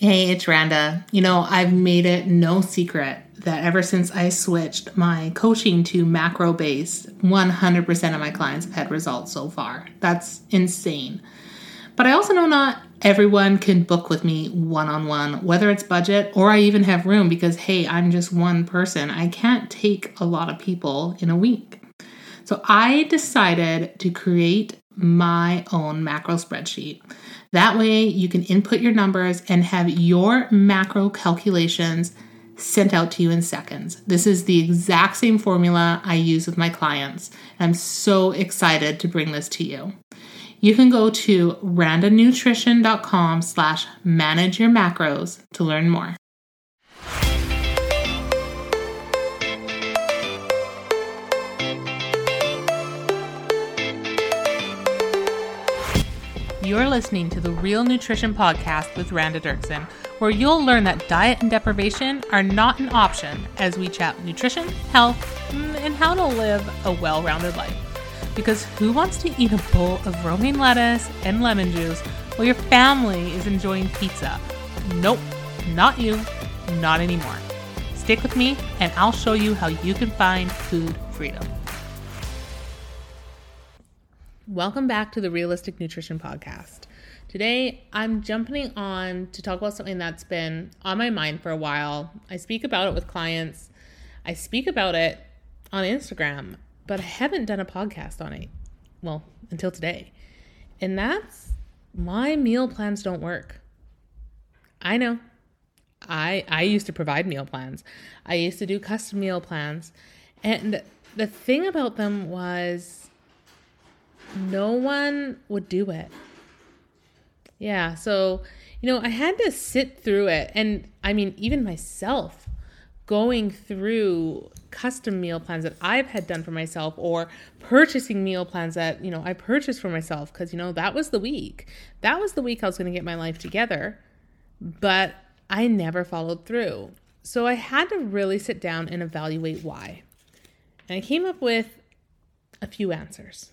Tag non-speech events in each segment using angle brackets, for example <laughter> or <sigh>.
Hey, it's Randa. You know, I've made it no secret that ever since I switched my coaching to macro based, 100% of my clients have had results so far. That's insane. But I also know not everyone can book with me one on one, whether it's budget or I even have room because, hey, I'm just one person. I can't take a lot of people in a week. So I decided to create my own macro spreadsheet. That way, you can input your numbers and have your macro calculations sent out to you in seconds. This is the exact same formula I use with my clients. I'm so excited to bring this to you. You can go to randanutrition.com slash manage your macros to learn more. You're listening to the Real Nutrition Podcast with Randa Derkson, where you'll learn that diet and deprivation are not an option as we chat nutrition, health, mm, and how to live a well rounded life. Because who wants to eat a bowl of romaine lettuce and lemon juice while your family is enjoying pizza? Nope, not you, not anymore. Stick with me, and I'll show you how you can find food freedom. Welcome back to the Realistic Nutrition Podcast. Today, I'm jumping on to talk about something that's been on my mind for a while. I speak about it with clients, I speak about it on Instagram, but I haven't done a podcast on it. Well, until today. And that's my meal plans don't work. I know. I I used to provide meal plans. I used to do custom meal plans. And the thing about them was no one would do it. Yeah, so you know, I had to sit through it and I mean even myself going through custom meal plans that I've had done for myself or purchasing meal plans that, you know, I purchased for myself cuz you know, that was the week. That was the week I was going to get my life together. But I never followed through. So I had to really sit down and evaluate why. And I came up with a few answers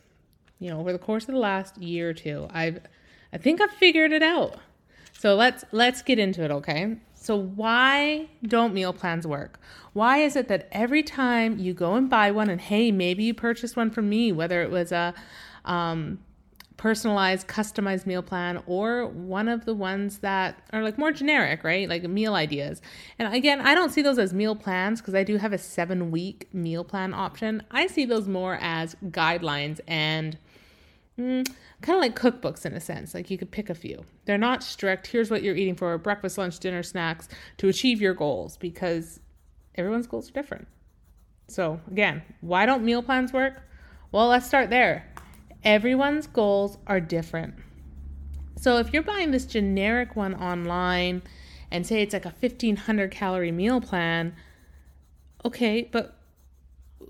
you know, over the course of the last year or two, I've I think I've figured it out. So let's let's get into it, okay? So why don't meal plans work? Why is it that every time you go and buy one and hey, maybe you purchased one from me, whether it was a um, personalized, customized meal plan or one of the ones that are like more generic, right? Like meal ideas. And again, I don't see those as meal plans because I do have a seven week meal plan option. I see those more as guidelines and mm, kind of like cookbooks in a sense. Like you could pick a few. They're not strict. Here's what you're eating for breakfast, lunch, dinner, snacks to achieve your goals because everyone's goals are different. So, again, why don't meal plans work? Well, let's start there. Everyone's goals are different. So, if you're buying this generic one online and say it's like a 1500 calorie meal plan, okay, but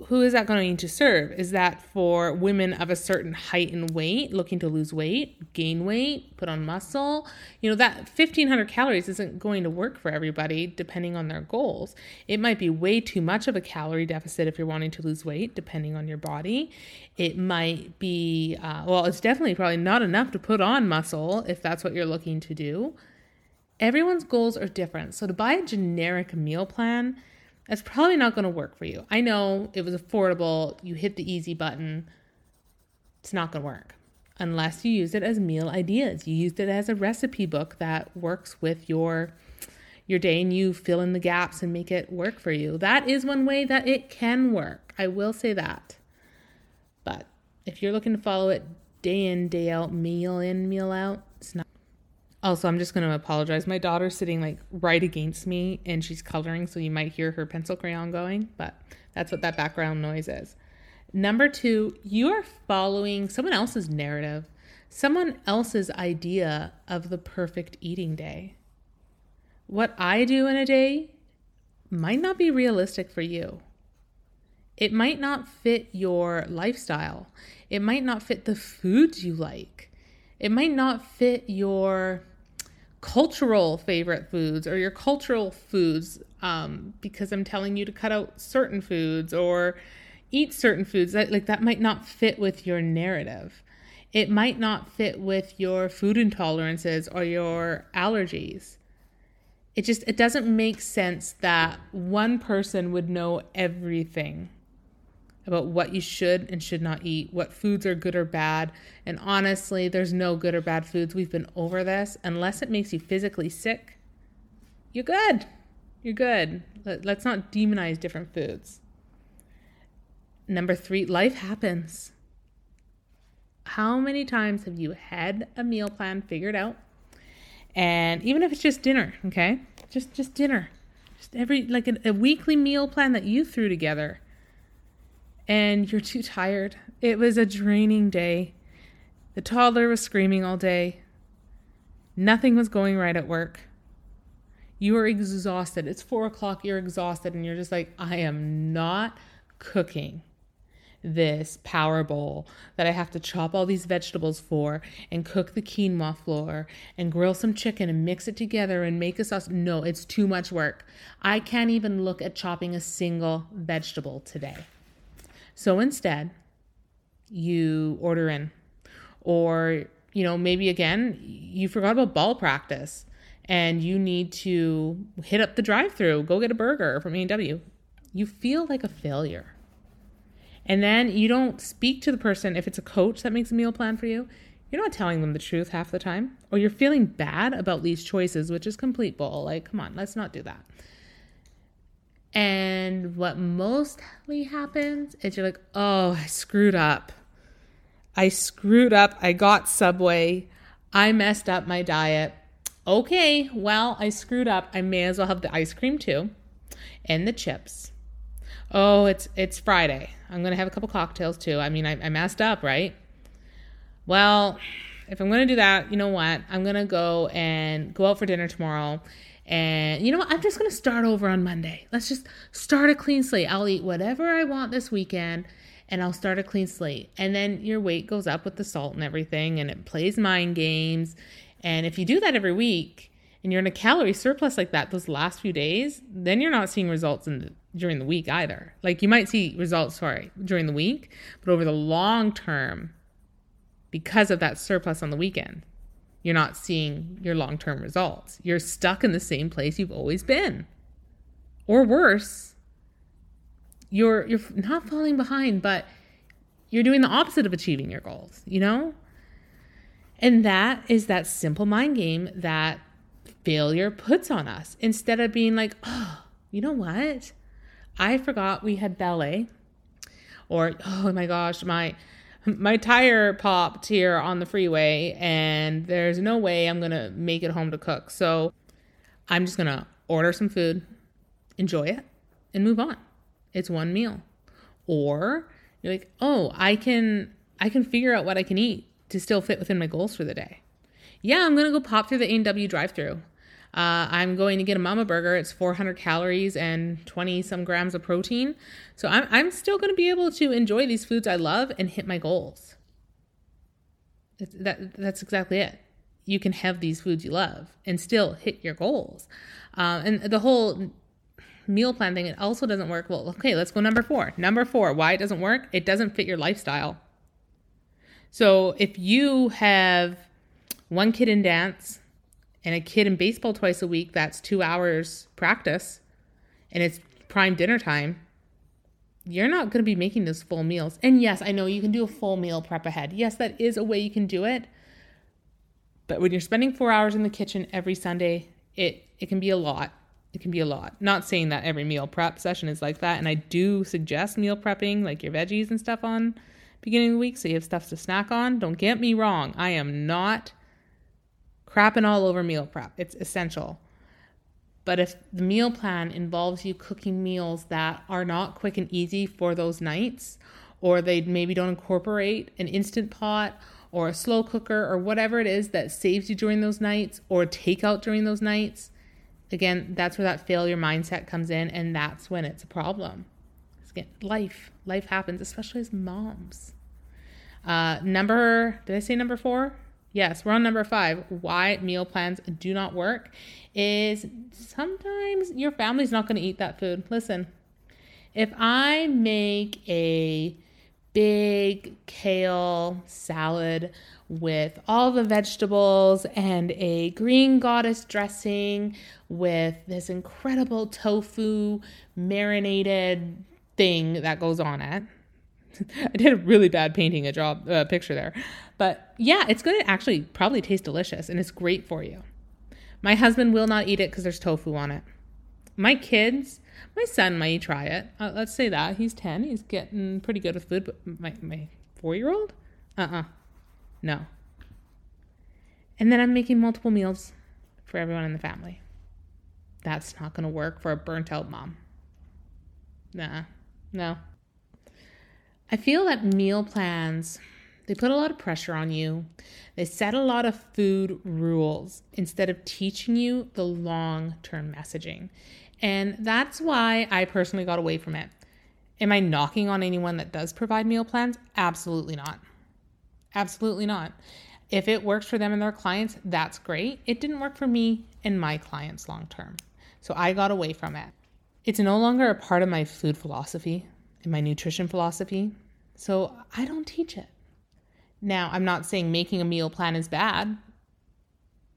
who is that going to serve? Is that for women of a certain height and weight looking to lose weight, gain weight, put on muscle? You know, that 1500 calories isn't going to work for everybody depending on their goals. It might be way too much of a calorie deficit if you're wanting to lose weight, depending on your body. It might be, uh, well, it's definitely probably not enough to put on muscle if that's what you're looking to do. Everyone's goals are different. So to buy a generic meal plan, that's probably not going to work for you. I know it was affordable. You hit the easy button. It's not going to work unless you use it as meal ideas. You used it as a recipe book that works with your your day and you fill in the gaps and make it work for you. That is one way that it can work. I will say that. But if you're looking to follow it day in, day out, meal in, meal out, also, I'm just going to apologize. My daughter's sitting like right against me and she's coloring, so you might hear her pencil crayon going, but that's what that background noise is. Number two, you are following someone else's narrative, someone else's idea of the perfect eating day. What I do in a day might not be realistic for you. It might not fit your lifestyle. It might not fit the foods you like. It might not fit your cultural favorite foods or your cultural foods um, because I'm telling you to cut out certain foods or eat certain foods that like that might not fit with your narrative. It might not fit with your food intolerances or your allergies. it just it doesn't make sense that one person would know everything about what you should and should not eat, what foods are good or bad. And honestly, there's no good or bad foods. We've been over this. Unless it makes you physically sick, you're good. You're good. Let's not demonize different foods. Number three, life happens. How many times have you had a meal plan figured out? And even if it's just dinner, okay? Just just dinner. Just every like a, a weekly meal plan that you threw together. And you're too tired. It was a draining day. The toddler was screaming all day. Nothing was going right at work. You are exhausted. It's four o'clock. You're exhausted, and you're just like, I am not cooking this power bowl that I have to chop all these vegetables for and cook the quinoa flour and grill some chicken and mix it together and make a sauce. No, it's too much work. I can't even look at chopping a single vegetable today. So instead, you order in. Or, you know, maybe again, you forgot about ball practice and you need to hit up the drive through, go get a burger from A&W. You feel like a failure and then you don't speak to the person if it's a coach that makes a meal plan for you. You're not telling them the truth half the time, or you're feeling bad about these choices, which is complete bull. Like, come on, let's not do that. And what mostly happens is you're like, oh, I screwed up. I screwed up. I got Subway. I messed up my diet. Okay, well, I screwed up. I may as well have the ice cream too and the chips oh, it's it's Friday. I'm gonna have a couple cocktails too. I mean, I, I messed up, right? Well, if I'm gonna do that, you know what? I'm gonna go and go out for dinner tomorrow. And you know what? I'm just gonna start over on Monday. Let's just start a clean slate. I'll eat whatever I want this weekend and I'll start a clean slate. And then your weight goes up with the salt and everything, and it plays mind games. And if you do that every week and you're in a calorie surplus like that those last few days, then you're not seeing results in the during the week either. Like you might see results, sorry, during the week, but over the long term, because of that surplus on the weekend, you're not seeing your long term results. You're stuck in the same place you've always been. Or worse, you're you're not falling behind, but you're doing the opposite of achieving your goals, you know? And that is that simple mind game that failure puts on us instead of being like, oh, you know what? I forgot we had ballet. Or oh my gosh, my my tire popped here on the freeway and there's no way I'm going to make it home to cook. So I'm just going to order some food, enjoy it, and move on. It's one meal. Or you're like, "Oh, I can I can figure out what I can eat to still fit within my goals for the day." Yeah, I'm going to go pop through the A&W drive-through. Uh, I'm going to get a mama burger. It's 400 calories and 20 some grams of protein. So I'm, I'm still going to be able to enjoy these foods I love and hit my goals. that, that's exactly it. You can have these foods you love and still hit your goals. Uh, and the whole meal plan thing, it also doesn't work. Well, okay, let's go number four. Number four, why it doesn't work? It doesn't fit your lifestyle. So if you have one kid in dance, and a kid in baseball twice a week, that's two hours practice and it's prime dinner time, you're not going to be making those full meals. And yes, I know you can do a full meal prep ahead. Yes, that is a way you can do it. But when you're spending four hours in the kitchen every Sunday, it, it can be a lot. It can be a lot. Not saying that every meal prep session is like that. And I do suggest meal prepping, like your veggies and stuff on beginning of the week so you have stuff to snack on. Don't get me wrong. I am not crapping all over meal prep. It's essential. But if the meal plan involves you cooking meals that are not quick and easy for those nights, or they maybe don't incorporate an instant pot or a slow cooker or whatever it is that saves you during those nights, or takeout during those nights, again, that's where that failure mindset comes in, and that's when it's a problem. It's Again, life, life happens, especially as moms. Uh, number, did I say number four? Yes, we're on number five. Why meal plans do not work is sometimes your family's not going to eat that food. Listen, if I make a big kale salad with all the vegetables and a green goddess dressing with this incredible tofu marinated thing that goes on it. <laughs> I did a really bad painting a job uh, picture there. But yeah, it's going to actually probably taste delicious and it's great for you. My husband will not eat it because there's tofu on it. My kids, my son might try it. Uh, let's say that. He's 10. He's getting pretty good with food. But my, my four year old? Uh uh-uh. uh No. And then I'm making multiple meals for everyone in the family. That's not going to work for a burnt out mom. Nah, no. I feel that meal plans they put a lot of pressure on you. They set a lot of food rules instead of teaching you the long-term messaging. And that's why I personally got away from it. Am I knocking on anyone that does provide meal plans? Absolutely not. Absolutely not. If it works for them and their clients, that's great. It didn't work for me and my clients long term. So I got away from it. It's no longer a part of my food philosophy and my nutrition philosophy. So I don't teach it. Now, I'm not saying making a meal plan is bad,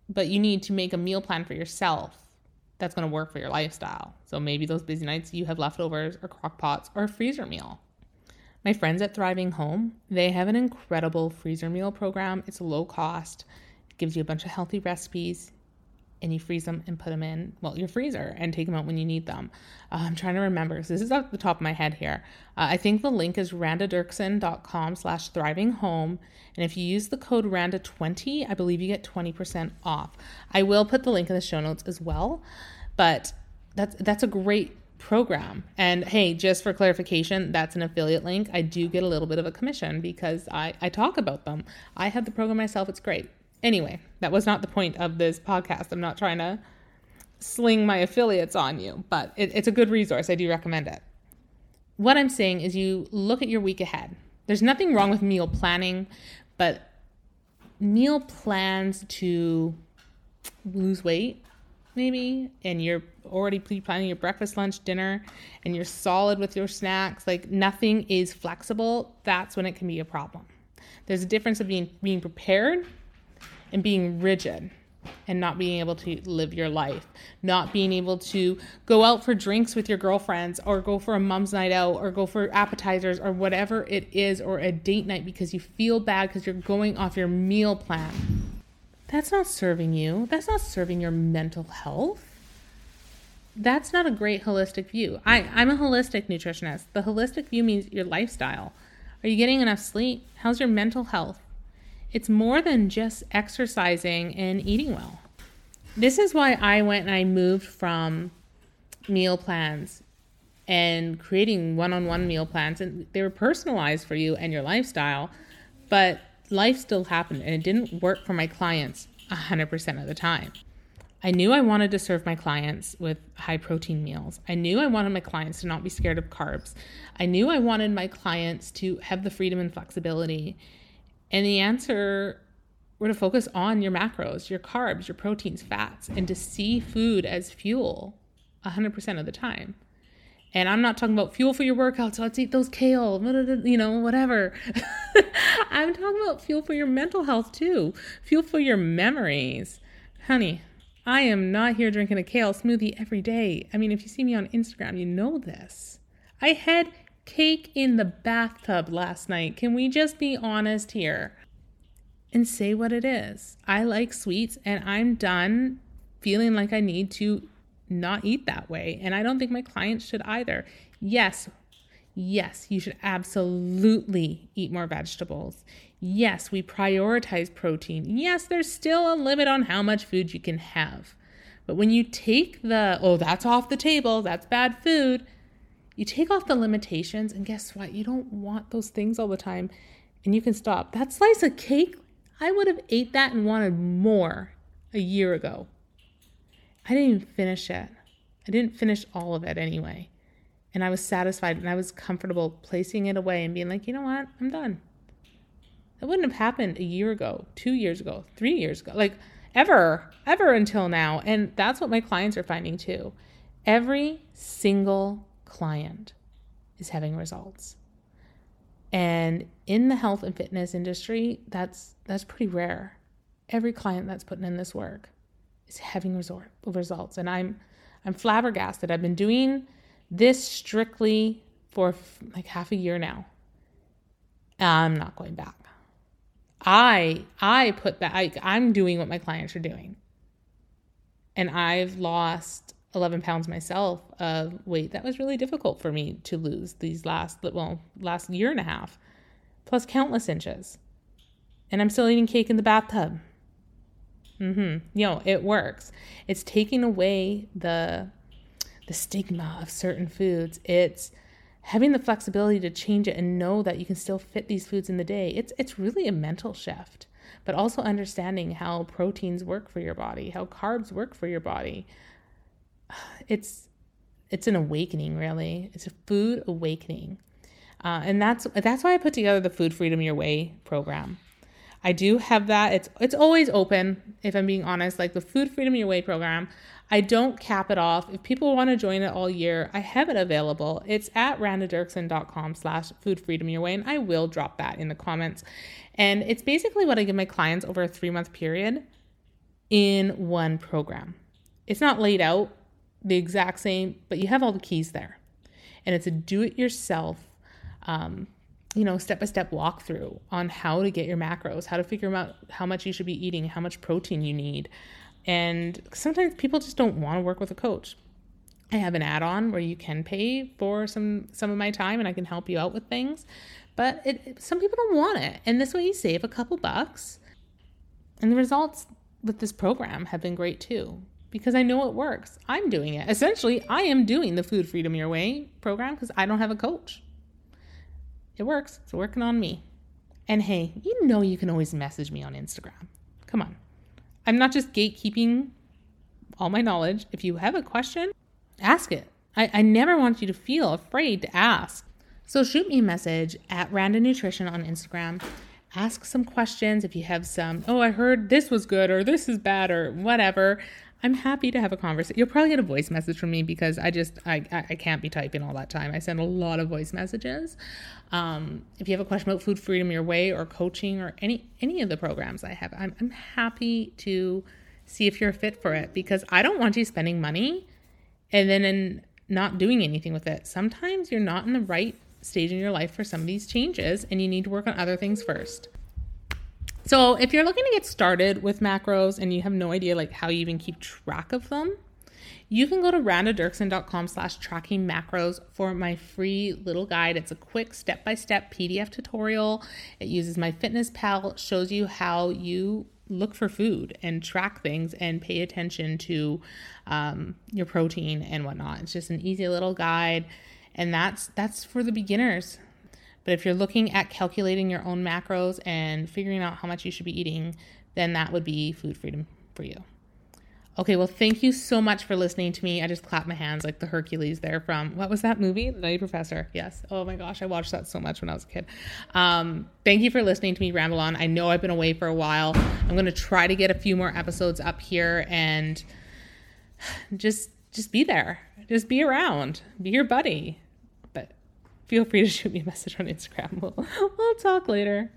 but you need to make a meal plan for yourself that's going to work for your lifestyle. So maybe those busy nights you have leftovers or crock pots or a freezer meal. My friends at Thriving Home, they have an incredible freezer meal program. It's low cost. It gives you a bunch of healthy recipes and you freeze them and put them in well your freezer and take them out when you need them. Uh, i'm trying to remember. So this is off the top of my head here. Uh, i think the link is randaderkson.com slash thriving home. And if you use the code randa20 i believe you get 20% off. I will put the link in the show notes as well but that's that's a great program. And hey just for clarification that's an affiliate link. I do get a little bit of a commission because i i talk about them. I have the program myself. It's great Anyway, that was not the point of this podcast. I'm not trying to sling my affiliates on you, but it, it's a good resource. I do recommend it. What I'm saying is, you look at your week ahead. There's nothing wrong with meal planning, but meal plans to lose weight, maybe, and you're already pre planning your breakfast, lunch, dinner, and you're solid with your snacks, like nothing is flexible, that's when it can be a problem. There's a difference of being being prepared and being rigid and not being able to live your life, not being able to go out for drinks with your girlfriends or go for a mom's night out or go for appetizers or whatever it is or a date night because you feel bad because you're going off your meal plan. That's not serving you. That's not serving your mental health. That's not a great holistic view. I, I'm a holistic nutritionist. The holistic view means your lifestyle. Are you getting enough sleep? How's your mental health? It's more than just exercising and eating well. This is why I went and I moved from meal plans and creating one on one meal plans, and they were personalized for you and your lifestyle, but life still happened and it didn't work for my clients 100% of the time. I knew I wanted to serve my clients with high protein meals. I knew I wanted my clients to not be scared of carbs. I knew I wanted my clients to have the freedom and flexibility and the answer were to focus on your macros, your carbs, your proteins, fats, and to see food as fuel 100% of the time. And I'm not talking about fuel for your workouts. Oh, let's eat those kale, you know, whatever. <laughs> I'm talking about fuel for your mental health too, fuel for your memories. Honey, I am not here drinking a kale smoothie every day. I mean, if you see me on Instagram, you know this. I had cake in the bathtub last night. Can we just be honest here and say what it is? I like sweets and I'm done feeling like I need to not eat that way. And I don't think my clients should either. Yes, yes, you should absolutely eat more vegetables. Yes, we prioritize protein. Yes, there's still a limit on how much food you can have. But when you take the, oh, that's off the table, that's bad food, you take off the limitations, and guess what? You don't want those things all the time, and you can stop. That slice of cake, I would have ate that and wanted more a year ago. I didn't even finish it. I didn't finish all of it anyway. And I was satisfied and I was comfortable placing it away and being like, you know what? I'm done. That wouldn't have happened a year ago, two years ago, three years ago, like ever, ever until now. And that's what my clients are finding too. Every single client is having results. And in the health and fitness industry, that's that's pretty rare. Every client that's putting in this work is having resort results, and I'm I'm flabbergasted. I've been doing this strictly for like half a year now. I'm not going back. I I put that I, I'm doing what my clients are doing, and I've lost 11 pounds myself of weight that was really difficult for me to lose these last well last year and a half plus countless inches. And i'm still eating cake in the bathtub. Mm-hmm. You know it works. It's taking away the the stigma of certain foods. It's having the flexibility to change it and know that you can still fit these foods in the day. It's it's really a mental shift but also understanding how proteins work for your body how carbs work for your body it's it's an awakening really. It's a food awakening. Uh, and that's that's why i put together the food freedom your way program. I do have that. It's it's always open if i'm being honest. Like the food freedom your way program i don't cap it off. If people want to join it all year i have it available. It's at randaderkson.com slash food freedom your way and i will drop that in the comments. And it's basically what i give my clients over a three month period in one program. It's not laid out the exact same, but you have all the keys there. And it's a do it yourself, um, you know, step by step walkthrough on how to get your macros, how to figure out how much you should be eating, how much protein you need. And sometimes people just don't want to work with a coach. I have an add-on where you can pay for some some of my time and I can help you out with things. But it, some people don't want it. And this way you save a couple bucks. And the results with this program have been great too because I know it works. I'm doing it. Essentially, I am doing the Food Freedom Your Way program because I don't have a coach. It works. It's working on me. And hey, you know you can always message me on Instagram. Come on. I'm not just gatekeeping all my knowledge. If you have a question, ask it. I, I never want you to feel afraid to ask. So shoot me a message at Randa Nutrition on Instagram. Ask some questions if you have some, oh, I heard this was good or this is bad or whatever. I'm happy to have a conversation. You'll probably get a voice message from me because I just I I can't be typing all that time. I send a lot of voice messages. Um, if you have a question about food freedom your way or coaching or any any of the programs I have, I'm I'm happy to see if you're fit for it because I don't want you spending money and then in not doing anything with it. Sometimes you're not in the right stage in your life for some of these changes and you need to work on other things first. So if you're looking to get started with macros and you have no idea like how you even keep track of them, you can go to randaderkson.com slash tracking macros for my free little guide. It's a quick step-by-step PDF tutorial. It uses MyFitnessPal, shows you how you look for food and track things and pay attention to um, your protein and whatnot. It's just an easy little guide. And that's that's for the beginners. But if you're looking at calculating your own macros and figuring out how much you should be eating, then that would be food freedom for you. Okay, well, thank you so much for listening to me. I just clapped my hands like the Hercules there from what was that movie? The Nutty Professor. Yes. Oh my gosh, I watched that so much when I was a kid. Um, thank you for listening to me ramble on. I know I've been away for a while. I'm to try to get a few more episodes up here and <sighs> just just be there. Just be around. Be your buddy feel free to shoot me a message on Instagram. We'll, we'll talk later.